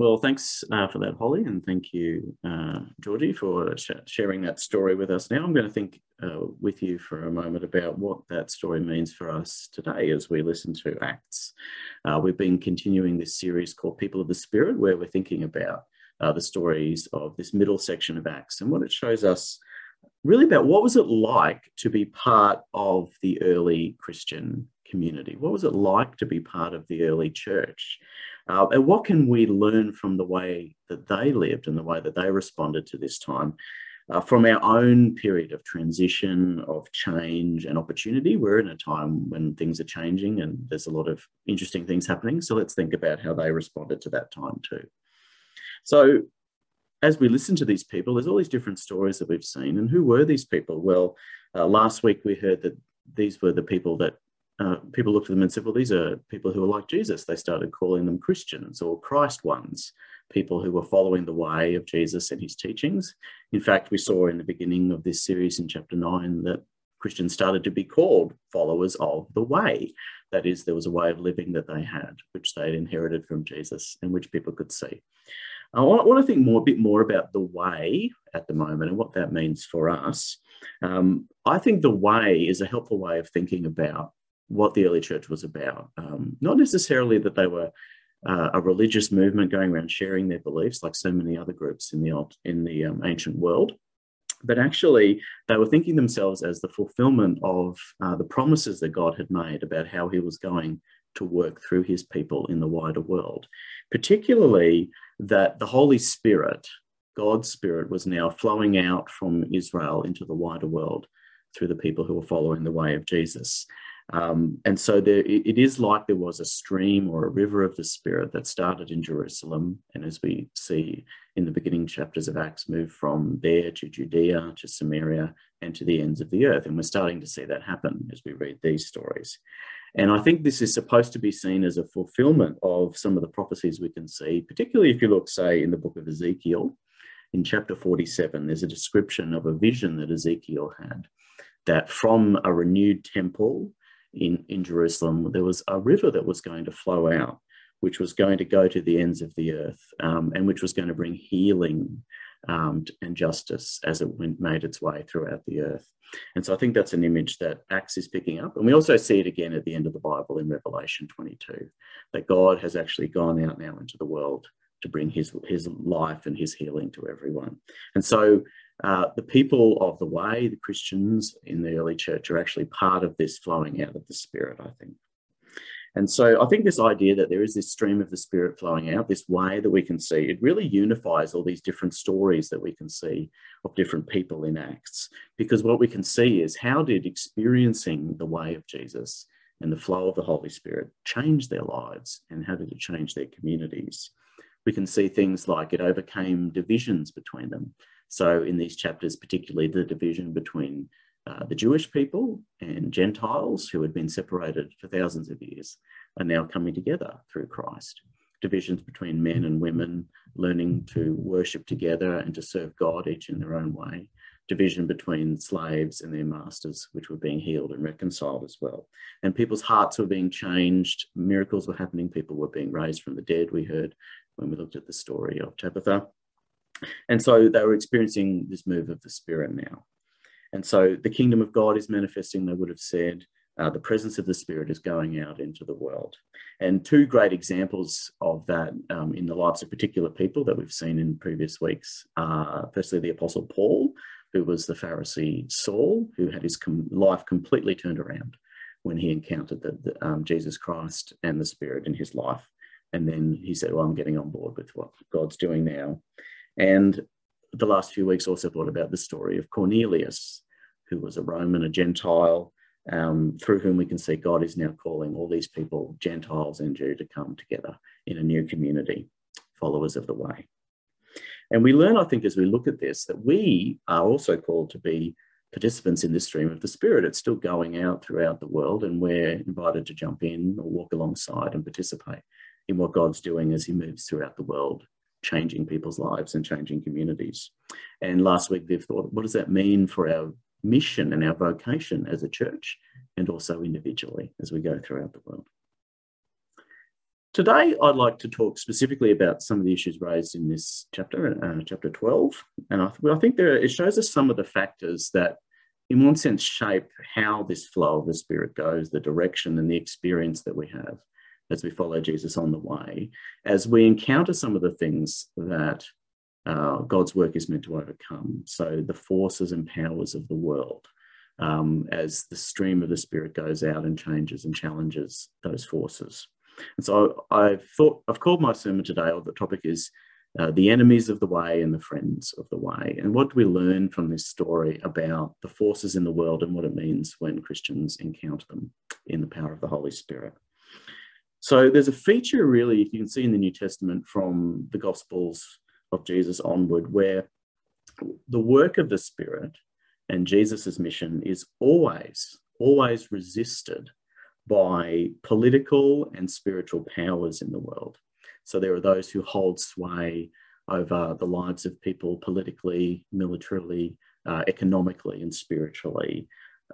Well, thanks uh, for that, Holly, and thank you, uh, Georgie, for sh- sharing that story with us. Now, I'm going to think uh, with you for a moment about what that story means for us today as we listen to Acts. Uh, we've been continuing this series called People of the Spirit, where we're thinking about uh, the stories of this middle section of Acts and what it shows us really about what was it like to be part of the early Christian community? What was it like to be part of the early church? Uh, and what can we learn from the way that they lived and the way that they responded to this time? Uh, from our own period of transition, of change and opportunity, we're in a time when things are changing and there's a lot of interesting things happening. So let's think about how they responded to that time too. So, as we listen to these people, there's all these different stories that we've seen. And who were these people? Well, uh, last week we heard that these were the people that uh, people looked at them and said, well, these are people who are like Jesus. They started calling them Christians or Christ ones, people who were following the way of Jesus and his teachings. In fact, we saw in the beginning of this series in chapter 9 that Christians started to be called followers of the way. That is, there was a way of living that they had, which they had inherited from Jesus and which people could see. Want, I want to think more, a bit more about the way at the moment and what that means for us. Um, I think the way is a helpful way of thinking about what the early church was about. Um, not necessarily that they were uh, a religious movement going around sharing their beliefs like so many other groups in the old, in the um, ancient world, but actually they were thinking themselves as the fulfillment of uh, the promises that God had made about how He was going to work through His people in the wider world, particularly that the Holy Spirit, God's Spirit, was now flowing out from Israel into the wider world through the people who were following the way of Jesus. Um, and so there, it is like there was a stream or a river of the Spirit that started in Jerusalem. And as we see in the beginning chapters of Acts, moved from there to Judea, to Samaria, and to the ends of the earth. And we're starting to see that happen as we read these stories. And I think this is supposed to be seen as a fulfillment of some of the prophecies we can see, particularly if you look, say, in the book of Ezekiel. In chapter 47, there's a description of a vision that Ezekiel had that from a renewed temple in, in Jerusalem, there was a river that was going to flow out, which was going to go to the ends of the earth um, and which was going to bring healing um, and justice as it went, made its way throughout the earth. And so I think that's an image that Acts is picking up. And we also see it again at the end of the Bible in Revelation 22, that God has actually gone out now into the world to bring his, his life and his healing to everyone. And so uh, the people of the way, the Christians in the early church, are actually part of this flowing out of the Spirit, I think. And so I think this idea that there is this stream of the Spirit flowing out, this way that we can see, it really unifies all these different stories that we can see of different people in Acts. Because what we can see is how did experiencing the way of Jesus and the flow of the Holy Spirit change their lives and how did it change their communities? We can see things like it overcame divisions between them. So, in these chapters, particularly the division between uh, the Jewish people and Gentiles who had been separated for thousands of years are now coming together through Christ. Divisions between men and women learning to worship together and to serve God, each in their own way. Division between slaves and their masters, which were being healed and reconciled as well. And people's hearts were being changed, miracles were happening, people were being raised from the dead, we heard when we looked at the story of Tabitha. And so they were experiencing this move of the Spirit now. And so the kingdom of God is manifesting, they would have said. Uh, the presence of the Spirit is going out into the world. And two great examples of that um, in the lives of particular people that we've seen in previous weeks are firstly, the Apostle Paul, who was the Pharisee Saul, who had his com- life completely turned around when he encountered the, the, um, Jesus Christ and the Spirit in his life. And then he said, Well, I'm getting on board with what God's doing now. And the last few weeks also thought about the story of Cornelius, who was a Roman, a Gentile, um, through whom we can see God is now calling all these people, Gentiles and Jew, to come together in a new community, followers of the way. And we learn, I think, as we look at this, that we are also called to be participants in this stream of the Spirit. It's still going out throughout the world, and we're invited to jump in or walk alongside and participate in what God's doing as He moves throughout the world changing people's lives and changing communities. And last week, they've thought, what does that mean for our mission and our vocation as a church and also individually as we go throughout the world? Today, I'd like to talk specifically about some of the issues raised in this chapter, uh, chapter 12. And I, I think there, it shows us some of the factors that, in one sense, shape how this flow of the Spirit goes, the direction and the experience that we have as we follow Jesus on the way, as we encounter some of the things that uh, God's work is meant to overcome. So, the forces and powers of the world, um, as the stream of the Spirit goes out and changes and challenges those forces. And so I've thought, I've called my sermon today, or the topic is uh, the enemies of the way and the friends of the way. And what do we learn from this story about the forces in the world and what it means when Christians encounter them in the power of the Holy Spirit? So there's a feature, really, you can see in the New Testament from the Gospels of Jesus onward, where the work of the Spirit and Jesus's mission is always, always resisted by political and spiritual powers in the world. So there are those who hold sway over the lives of people politically, militarily, uh, economically, and spiritually,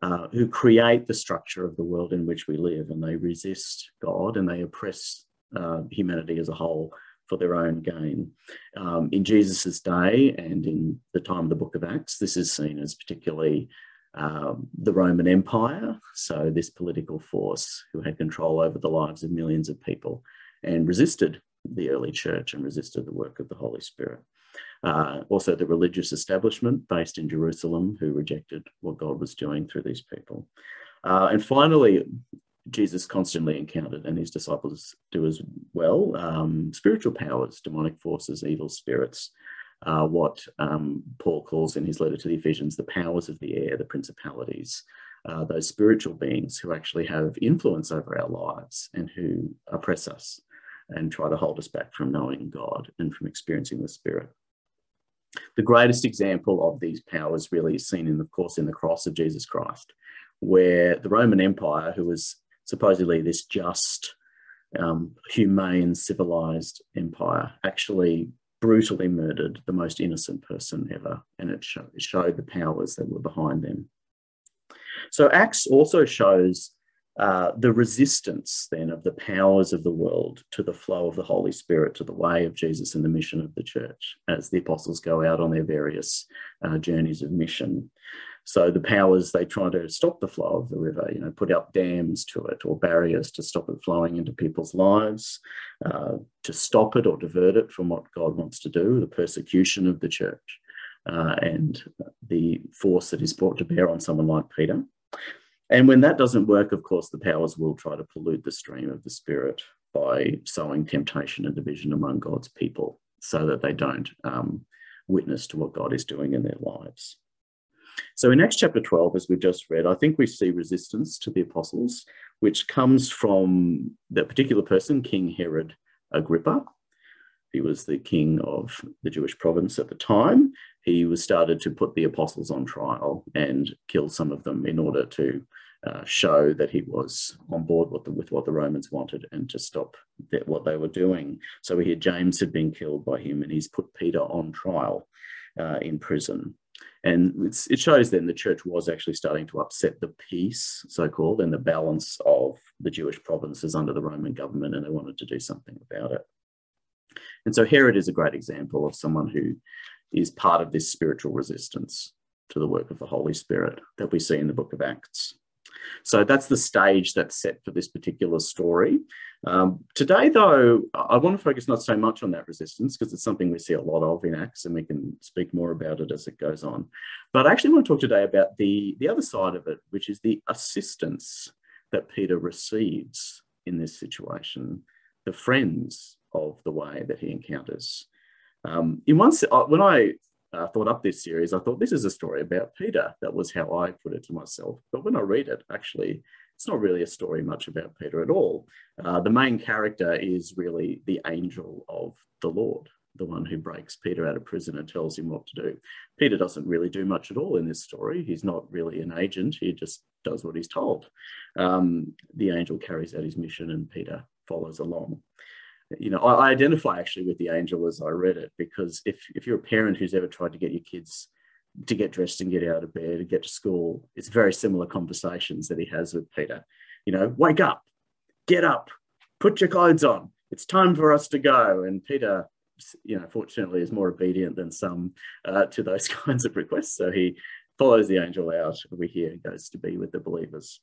uh, who create the structure of the world in which we live, and they resist God and they oppress uh, humanity as a whole for their own gain. Um, in Jesus' day and in the time of the book of Acts, this is seen as particularly um, the Roman Empire, so this political force who had control over the lives of millions of people and resisted the early church and resisted the work of the Holy Spirit. Uh, also, the religious establishment based in Jerusalem who rejected what God was doing through these people. Uh, and finally, Jesus constantly encountered, and his disciples do as well, um, spiritual powers, demonic forces, evil spirits, uh, what um, Paul calls in his letter to the Ephesians the powers of the air, the principalities, uh, those spiritual beings who actually have influence over our lives and who oppress us and try to hold us back from knowing God and from experiencing the Spirit. The greatest example of these powers really is seen in, of course, in the cross of Jesus Christ, where the Roman Empire, who was supposedly this just, um, humane, civilized empire, actually brutally murdered the most innocent person ever, and it, it showed the powers that were behind them. So Acts also shows uh, the resistance then of the powers of the world to the flow of the Holy Spirit, to the way of Jesus and the mission of the church as the apostles go out on their various uh, journeys of mission. So the powers they try to stop the flow of the river, you know, put up dams to it or barriers to stop it flowing into people's lives, uh, to stop it or divert it from what God wants to do, the persecution of the church, uh, and the force that is brought to bear on someone like Peter. And when that doesn't work, of course, the powers will try to pollute the stream of the Spirit by sowing temptation and division among God's people so that they don't um, witness to what God is doing in their lives. So in Acts chapter 12, as we've just read, I think we see resistance to the apostles, which comes from that particular person, King Herod Agrippa. He was the king of the Jewish province at the time. He was started to put the apostles on trial and kill some of them in order to uh, show that he was on board with, the, with, what the Romans wanted and to stop that, what they were doing. So we hear James had been killed by him, and he's put Peter on trial uh, in prison. And it shows then the church was actually starting to upset the peace, so called, and the balance of the Jewish provinces under the Roman government, and they wanted to do something about it. And so Herod is a great example of someone who is part of this spiritual resistance to the work of the Holy Spirit that we see in the book of Acts. So that's the stage that's set for this particular story. Um, today, though, I want to focus not so much on that resistance because it's something we see a lot of in Acts and we can speak more about it as it goes on. But I actually want to talk today about the, the other side of it, which is the assistance that Peter receives in this situation, the friends of the way that he encounters. Um, in one, uh, when I uh, thought up this series, I thought this is a story about Peter. That was how I put it to myself. But when I read it, actually, it's not really a story much about Peter at all. Uh, the main character is really the angel of the Lord, the one who breaks Peter out of prison and tells him what to do. Peter doesn't really do much at all in this story. He's not really an agent, he just does what he's told. Um, the angel carries out his mission and Peter follows along you know, I, I, identify actually with the angel as I read it because if if you're a parent who's ever tried to get your kids to get dressed and get out of bed and get to school, it's very similar conversations that he has with Peter. You know, wake up, get up, put your clothes on. it's time for us to go. And Peter, you know, fortunately is more obedient than some uh, to those kinds of requests. So he follows the angel out. We hear goes to be with the believers.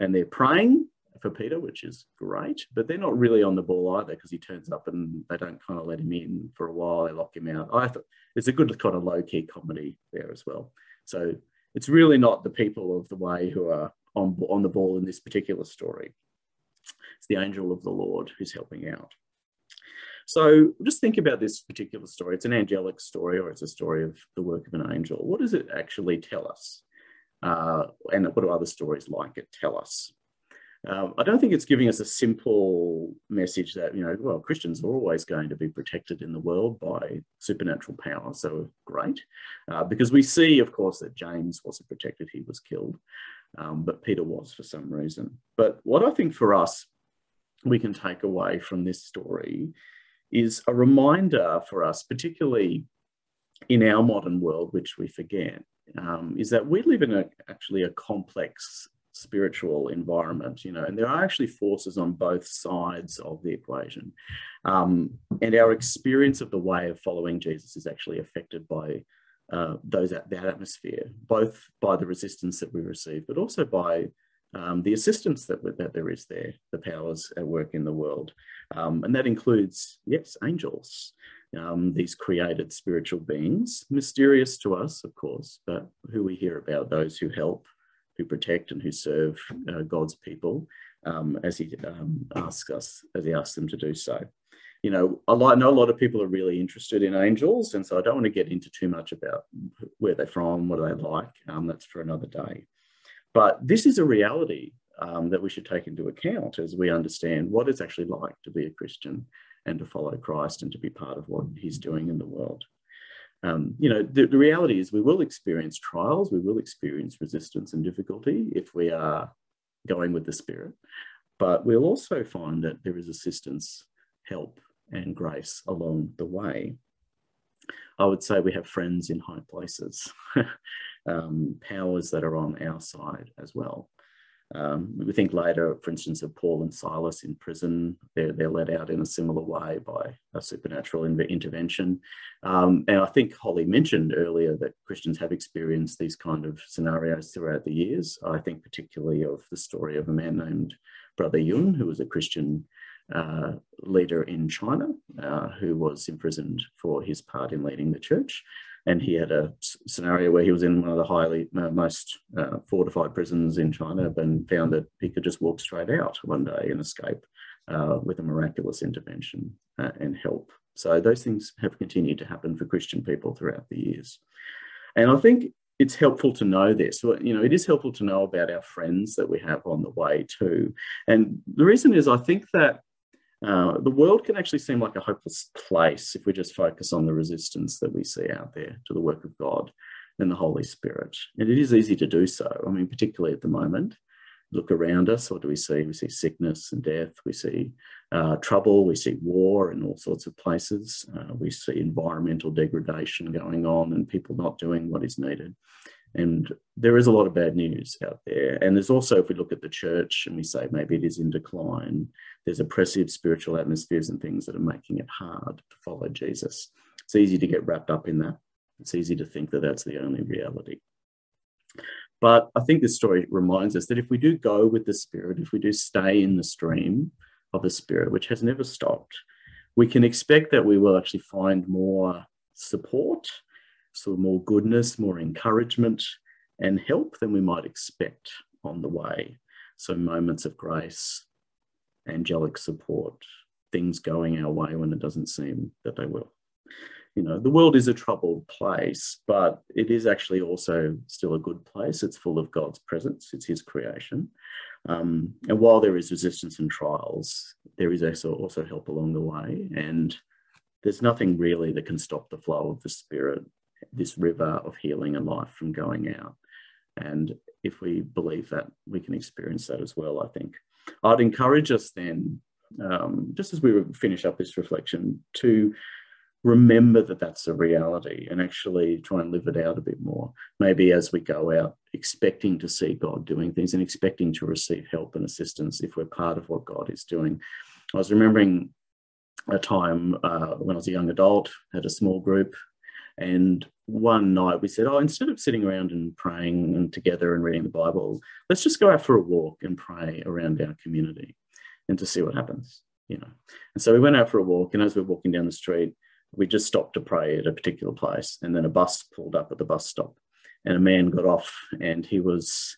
And they're praying for Peter, which is great, but they're not really on the ball either because he turns up and they don't kind of let him in for a while. They lock him out. I thought it's a good kind of low key comedy there as well. So it's really not the people of the way who are on, on the ball in this particular story. It's the angel of the Lord who's helping out. So just think about this particular story. It's an angelic story, or it's a story of the work of an angel. What does it actually tell us? Uh, and what do other stories like it tell us? Um, I don't think it's giving us a simple message that, you know, well, Christians are always going to be protected in the world by supernatural power. So great. Uh, because we see, of course, that James wasn't protected, he was killed, um, but Peter was for some reason. But what I think for us, we can take away from this story is a reminder for us, particularly in our modern world, which we forget, um, is that we live in a, actually a complex spiritual environment, you know, and there are actually forces on both sides of the equation. Um, and our experience of the way of following Jesus is actually affected by uh, those that atmosphere, both by the resistance that we receive, but also by um, the assistance that, that there is there, the powers at work in the world. Um, and that includes, yes, angels, um, these created spiritual beings, mysterious to us, of course, but who we hear about, those who help, who protect and who serve uh, God's people um, as He um, asks us, as He asks them to do so. You know, I know a lot of people are really interested in angels, and so I don't want to get into too much about where they're from, what are they like. Um, that's for another day. But this is a reality um, that we should take into account as we understand what it's actually like to be a Christian and to follow Christ and to be part of what He's doing in the world um, you know, the, the, reality is we will experience trials, we will experience resistance and difficulty if we are going with the Spirit, but we'll also find that there is assistance, help, and grace along the way. I would say we have friends in high places, um, powers that are on our side as well. Um, we think later, for instance, of Paul and Silas in prison. They're, they're let out in a similar way by a supernatural intervention. Um, and I think Holly mentioned earlier that Christians have experienced these kind of scenarios throughout the years. I think particularly of the story of a man named Brother Yun, who was a Christian uh, leader in China, uh, who was imprisoned for his part in leading the church and he had a scenario where he was in one of the highly uh, most uh, fortified prisons in China, and found that he could just walk straight out one day and escape uh, with a miraculous intervention uh, and help. So those things have continued to happen for Christian people throughout the years, and I think it's helpful to know this. You know, it is helpful to know about our friends that we have on the way too. And the reason is, I think that uh, the world can actually seem like a hopeless place if we just focus on the resistance that we see out there to the work of God and the Holy Spirit. And it is easy to do so. I mean, particularly at the moment. Look around us. What do we see? We see sickness and death. We see uh, trouble. We see war in all sorts of places. Uh, we see environmental degradation going on and people not doing what is needed. And there is a lot of bad news out there. And there's also, if we look at the church and we say maybe it is in decline, there's oppressive spiritual atmospheres and things that are making it hard to follow Jesus. It's easy to get wrapped up in that. It's easy to think that that's the only reality. But I think this story reminds us that if we do go with the Spirit, if we do stay in the stream of the Spirit, which has never stopped, we can expect that we will actually find more support so more goodness, more encouragement, and help than we might expect on the way. So moments of grace, angelic support, things going our way when it doesn't seem that they will. You know, the world is a troubled place, but it is actually also still a good place. It's full of God's presence, it's His creation. Um, and while there is resistance and trials, there is also, also help along the way. And there's nothing really that can stop the flow of the Spirit this river of healing and life from going out. And if we believe that, we can experience that as well, I think. I'd encourage us then, um, just as we finish up this reflection, to remember that that's a reality and actually try and live it out a bit more. Maybe as we go out, expecting to see God doing things and expecting to receive help and assistance if we're part of what God is doing. I was remembering a time uh, when I was a young adult, had a small group, and one night we said, "Oh, instead of sitting around and praying and together and reading the Bible, let's just go out for a walk and pray around our community, and to see what happens." You know, and so we went out for a walk, and as we we're walking down the street, we just stopped to pray at a particular place, and then a bus pulled up at the bus stop, and a man got off, and he was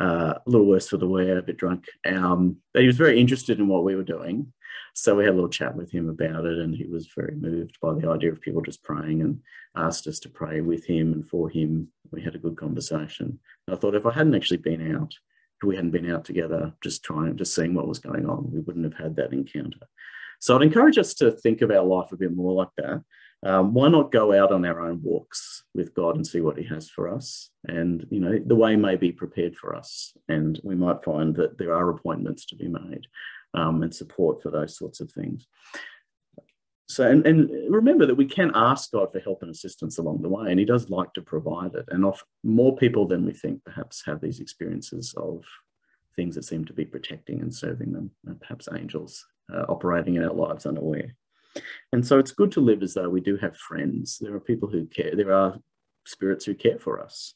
uh, a little worse for the wear, a bit drunk. Um, but he was very interested in what we were doing. So we had a little chat with him about it, and he was very moved by the idea of people just praying and asked us to pray with him and for him. We had a good conversation. And I thought if I hadn't actually been out, if we hadn't been out together, just trying, just seeing what was going on, we wouldn't have had that encounter. So I'd encourage us to think of our life a bit more like that um, why not go out on our own walks with God and see what He has for us? And, you know, the way may be prepared for us, and we might find that there are appointments to be made um, and support for those sorts of things. So, and, and, remember that we can ask God for help and assistance along the way, and He does like to provide it. And off, more people than we think perhaps have these experiences of things that seem to be protecting and serving them, perhaps angels uh, operating in our lives unaware. And so it's good to live as though we do have friends. There are people who care. There are spirits who care for us.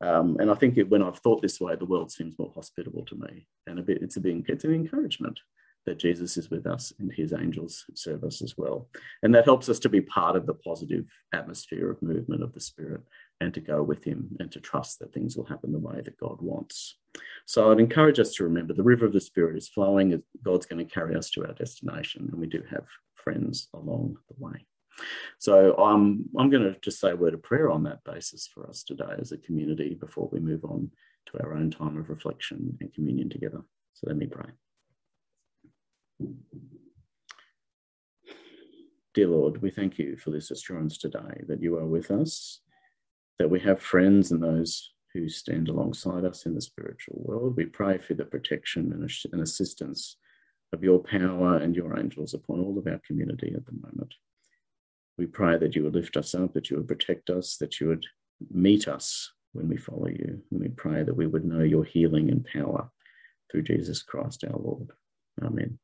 Um, and I think when I've thought this way, the world seems more hospitable to me. And a bit, it's a bit, it's an encouragement that Jesus is with us and his angels serve us as well. And that helps us to be part of the positive atmosphere of movement of the Spirit and to go with him and to trust that things will happen the way that God wants. So I'd encourage us to remember the river of the Spirit is flowing, God's going to carry us to our destination, and we do have friends along the way. So I'm, I'm going to just say a word of prayer on that basis for us today as a community before we move on to our own time of reflection and communion together. So let me pray. Dear Lord, we thank you for this assurance today that you are with us, that we have friends and those who stand alongside us in the spiritual world. We pray for the protection and assistance of your power and your angels upon all of our community at the moment. We pray that you would lift us up, that you would protect us, that you would meet us when we follow you. And we pray that we would know your healing and power through Jesus Christ our Lord. Amen.